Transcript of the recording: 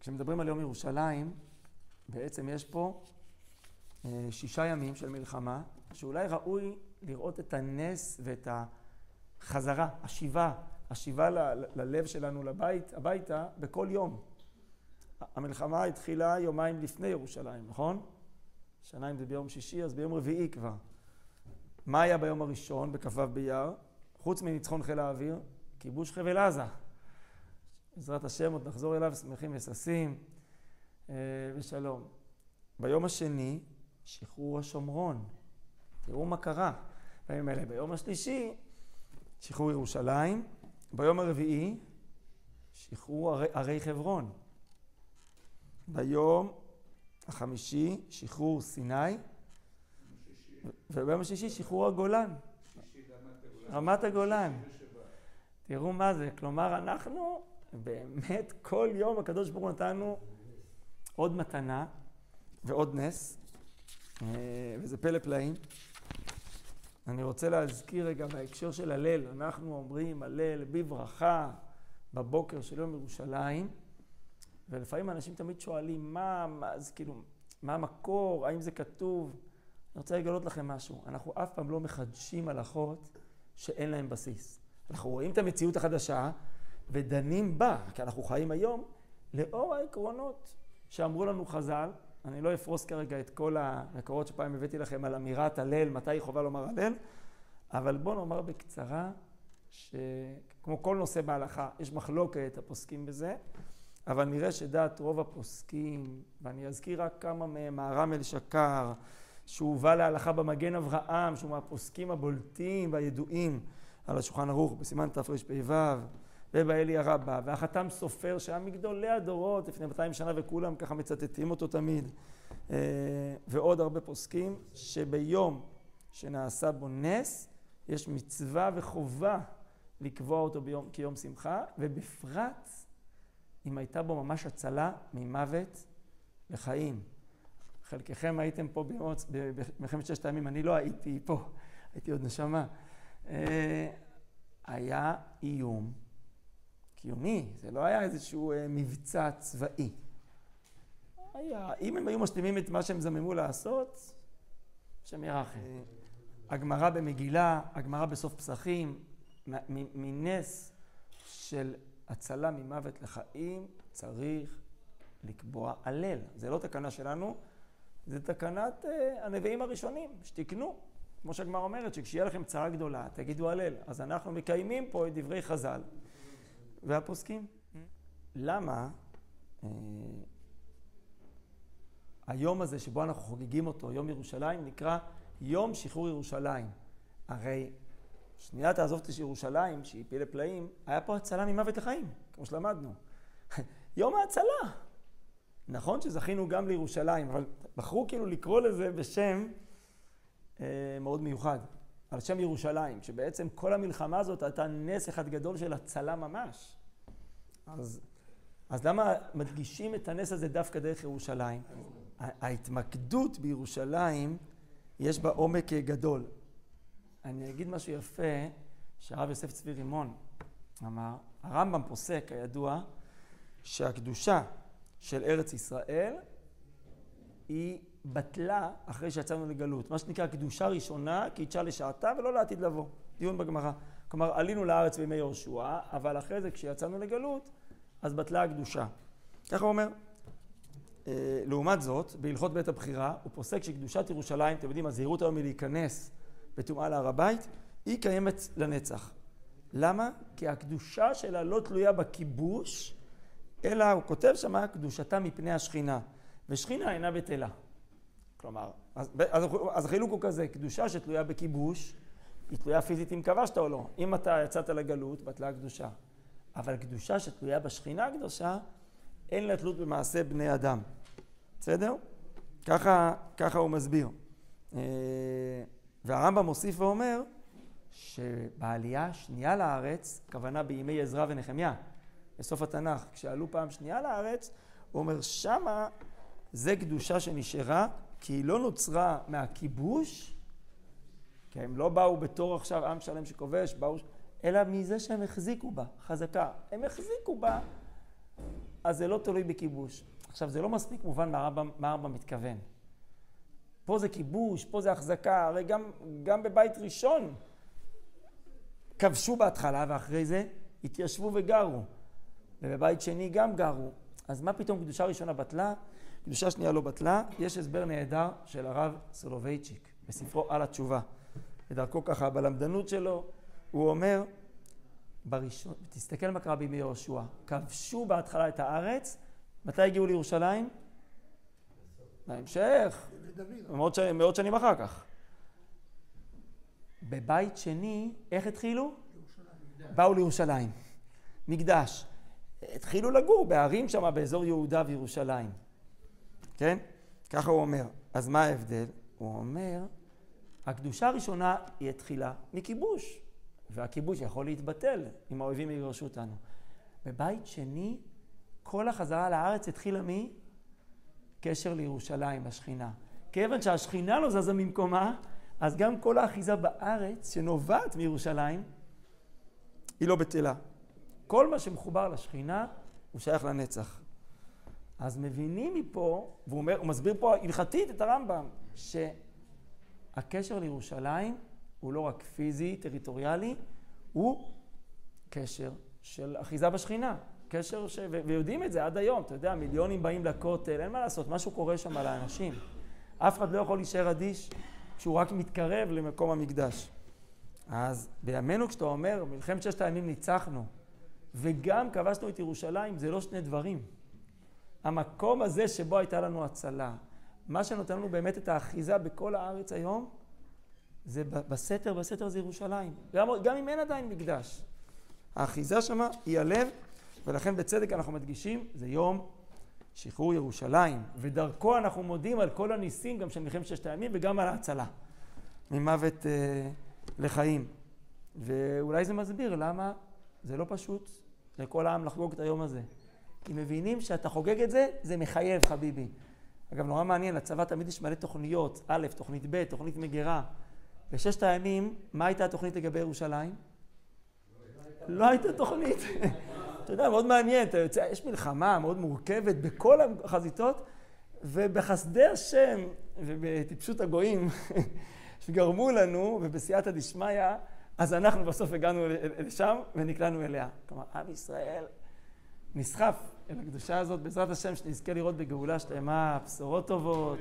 כשמדברים על יום ירושלים, בעצם יש פה אה, שישה ימים של מלחמה, שאולי ראוי לראות את הנס ואת החזרה, השיבה, השיבה ללב שלנו לבית, הביתה, בכל יום. המלחמה התחילה יומיים לפני ירושלים, נכון? שנה אם זה ביום שישי, אז ביום רביעי כבר. מה היה ביום הראשון, בכ"ו באייר? חוץ מניצחון חיל האוויר, כיבוש חבל עזה. בעזרת השם עוד נחזור אליו שמחים וששים אה, ושלום. ביום השני, שחרור השומרון. תראו מה קרה בימים האלה. ביום השלישי, שחרור ירושלים. ביום הרביעי, שחרור ערי, חברון. ביום החמישי, שחרור סיני. וביום השישי, שחרור הגולן. רמת הגולן. תראו מה זה. כלומר, אנחנו באמת כל יום הקדוש ברוך הוא נתנו עוד מתנה ועוד נס, אה, וזה פלא פלאים. אני רוצה להזכיר רגע בהקשר של הלל, אנחנו אומרים הלל בברכה בבוקר של יום ירושלים, ולפעמים אנשים תמיד שואלים מה, מה, אז כאילו, מה המקור, האם זה כתוב. אני רוצה לגלות לכם משהו, אנחנו אף פעם לא מחדשים הלכות שאין להן בסיס. אנחנו רואים את המציאות החדשה ודנים בה, כי אנחנו חיים היום, לאור העקרונות שאמרו לנו חז"ל. אני לא אפרוס כרגע את כל המקורות שפעם הבאתי לכם על אמירת הלל, מתי היא חובה לומר הלל, אבל בואו נאמר בקצרה, שכמו כל נושא בהלכה, יש מחלוקת הפוסקים בזה, אבל נראה שדעת רוב הפוסקים, ואני אזכיר רק כמה מהם, מהר"ם אל-שקר, הובא להלכה במגן אברהם, שהוא מהפוסקים הבולטים והידועים על השולחן ערוך בסימן תרפ"ו, ובאלי הרבה, והחתם סופר שהיה מגדולי הדורות לפני 200 שנה וכולם ככה מצטטים אותו תמיד, אה, ועוד הרבה פוסקים, שביום שנעשה בו נס, יש מצווה וחובה לקבוע אותו ביום, כיום שמחה, ובפרט אם הייתה בו ממש הצלה ממוות לחיים. חלקכם הייתם פה במלחמת ששת הימים, אני לא הייתי פה, הייתי עוד נשמה. אה, היה איום קיומי, זה לא היה איזשהו אה, מבצע צבאי. היה, אם הם היו משלימים את מה שהם זממו לעשות, השם ירחם. הגמרא במגילה, הגמרא בסוף פסחים, מנס של הצלה ממוות לחיים, צריך לקבוע הלל. זה לא תקנה שלנו, זה תקנת uh, הנביאים הראשונים, שתקנו. כמו שהגמרא אומרת, שכשיהיה לכם צרה גדולה, תגידו הלל. אז אנחנו מקיימים פה את דברי חז"ל והפוסקים. למה uh, היום הזה שבו אנחנו חוגגים אותו, יום ירושלים, נקרא יום שחרור ירושלים. הרי שנייה תעזוב את ירושלים, שהיא פלא פלאים, היה פה הצלה ממוות לחיים, כמו שלמדנו. יום ההצלה. נכון שזכינו גם לירושלים, אבל בחרו כאילו לקרוא לזה בשם אה, מאוד מיוחד, על שם ירושלים, שבעצם כל המלחמה הזאת הייתה נס אחד גדול של הצלה ממש. אז, אז למה מדגישים את הנס הזה דווקא דרך ירושלים? ההתמקדות בירושלים, יש בה עומק גדול. אני אגיד משהו יפה שהרב יוסף צבי רימון אמר, הרמב"ם פוסק, כידוע, שהקדושה של ארץ ישראל היא בטלה אחרי שיצאנו לגלות. מה שנקרא קדושה ראשונה, קידשה לשעתה ולא לעתיד לבוא. דיון בגמרא. כלומר, עלינו לארץ בימי יהושע, אבל אחרי זה כשיצאנו לגלות, אז בטלה הקדושה. ככה הוא אומר. אה, לעומת זאת, בהלכות בית הבחירה, הוא פוסק שקדושת ירושלים, אתם יודעים, הזהירות היום מלהיכנס בטומאה להר הבית, היא קיימת לנצח. למה? כי הקדושה שלה לא תלויה בכיבוש, אלא הוא כותב שמה קדושתה מפני השכינה, ושכינה אינה בטלה. כלומר, אז, אז, אז החילוק הוא כזה, קדושה שתלויה בכיבוש, היא תלויה פיזית אם כבשת או לא. אם אתה יצאת לגלות, בטלה הקדושה. אבל קדושה שתלויה בשכינה הקדושה, אין לה תלות במעשה בני אדם. בסדר? ככה, ככה הוא מסביר. אה, והרמב"ם מוסיף ואומר שבעלייה השנייה לארץ, כוונה בימי עזרא ונחמיה, בסוף התנ"ך, כשעלו פעם שנייה לארץ, הוא אומר שמה זה קדושה שנשארה, כי היא לא נוצרה מהכיבוש, כי הם לא באו בתור עכשיו עם שלם שכובש, באו, אלא מזה שהם החזיקו בה, חזקה. הם החזיקו בה אז זה לא תלוי בכיבוש. עכשיו, זה לא מספיק מובן מה הרמב"ם מתכוון. פה זה כיבוש, פה זה החזקה, הרי גם, גם בבית ראשון כבשו בהתחלה ואחרי זה התיישבו וגרו. ובבית שני גם גרו. אז מה פתאום קדושה ראשונה בטלה? קדושה שנייה לא בטלה. יש הסבר נהדר של הרב סולובייצ'יק בספרו על התשובה. בדרכו ככה, בלמדנות שלו, הוא אומר, בראשון, תסתכל מה קרה בימי יהושע. כבשו בהתחלה את הארץ, מתי הגיעו לירושלים? בהמשך, מאות, ש... מאות שנים אחר כך. בבית שני, איך התחילו? באו לירושלים. מקדש. התחילו לגור בערים שם באזור יהודה וירושלים. כן? ככה הוא אומר. אז מה ההבדל? הוא אומר, הקדושה הראשונה היא התחילה מכיבוש, והכיבוש יכול להתבטל אם האויבים יגרשו אותנו. בבית שני, כל החזרה לארץ התחילה מקשר לירושלים, השכינה. כיוון שהשכינה לא זזה ממקומה, אז גם כל האחיזה בארץ שנובעת מירושלים, היא לא בטלה. כל מה שמחובר לשכינה הוא שייך לנצח. אז מבינים מפה, והוא אומר, הוא מסביר פה הלכתית את הרמב"ם, שהקשר לירושלים הוא לא רק פיזי, טריטוריאלי, הוא קשר של אחיזה בשכינה. קשר ש... ויודעים את זה עד היום, אתה יודע, מיליונים באים לכותל, אין מה לעשות, משהו קורה שם לאנשים. אף אחד לא יכול להישאר אדיש כשהוא רק מתקרב למקום המקדש. אז בימינו כשאתה אומר, מלחמת ששת הימים ניצחנו, וגם כבשנו את ירושלים, זה לא שני דברים. המקום הזה שבו הייתה לנו הצלה, מה שנותן לנו באמת את האחיזה בכל הארץ היום, זה בסתר, בסתר זה ירושלים. גם, גם אם אין עדיין מקדש. האחיזה שמה היא הלב, ולכן בצדק אנחנו מדגישים, זה יום שחרור ירושלים, ודרכו אנחנו מודים על כל הניסים, גם של מלחמת ששת הימים, וגם על ההצלה ממוות אה, לחיים. ואולי זה מסביר למה זה לא פשוט לכל העם לחגוג את היום הזה. כי מבינים שאתה חוגג את זה, זה מחייב, חביבי. אגב, נורא מעניין, לצבא תמיד יש מלא תוכניות, א', תוכנית ב', תוכנית מגירה. בששת הימים, מה הייתה התוכנית לגבי ירושלים? לא הייתה תוכנית. אתה יודע, מאוד מעניין, אתה יוצא, יש מלחמה מאוד מורכבת בכל החזיתות, ובחסדי השם ובטיפשות הגויים שגרמו לנו, ובסייעתא דשמיא, אז אנחנו בסוף הגענו לשם ונקלענו אליה. כלומר, עם ישראל נסחף אל הקדושה הזאת, בעזרת השם, שנזכה לראות בגאולה שלמה, בשורות טובות.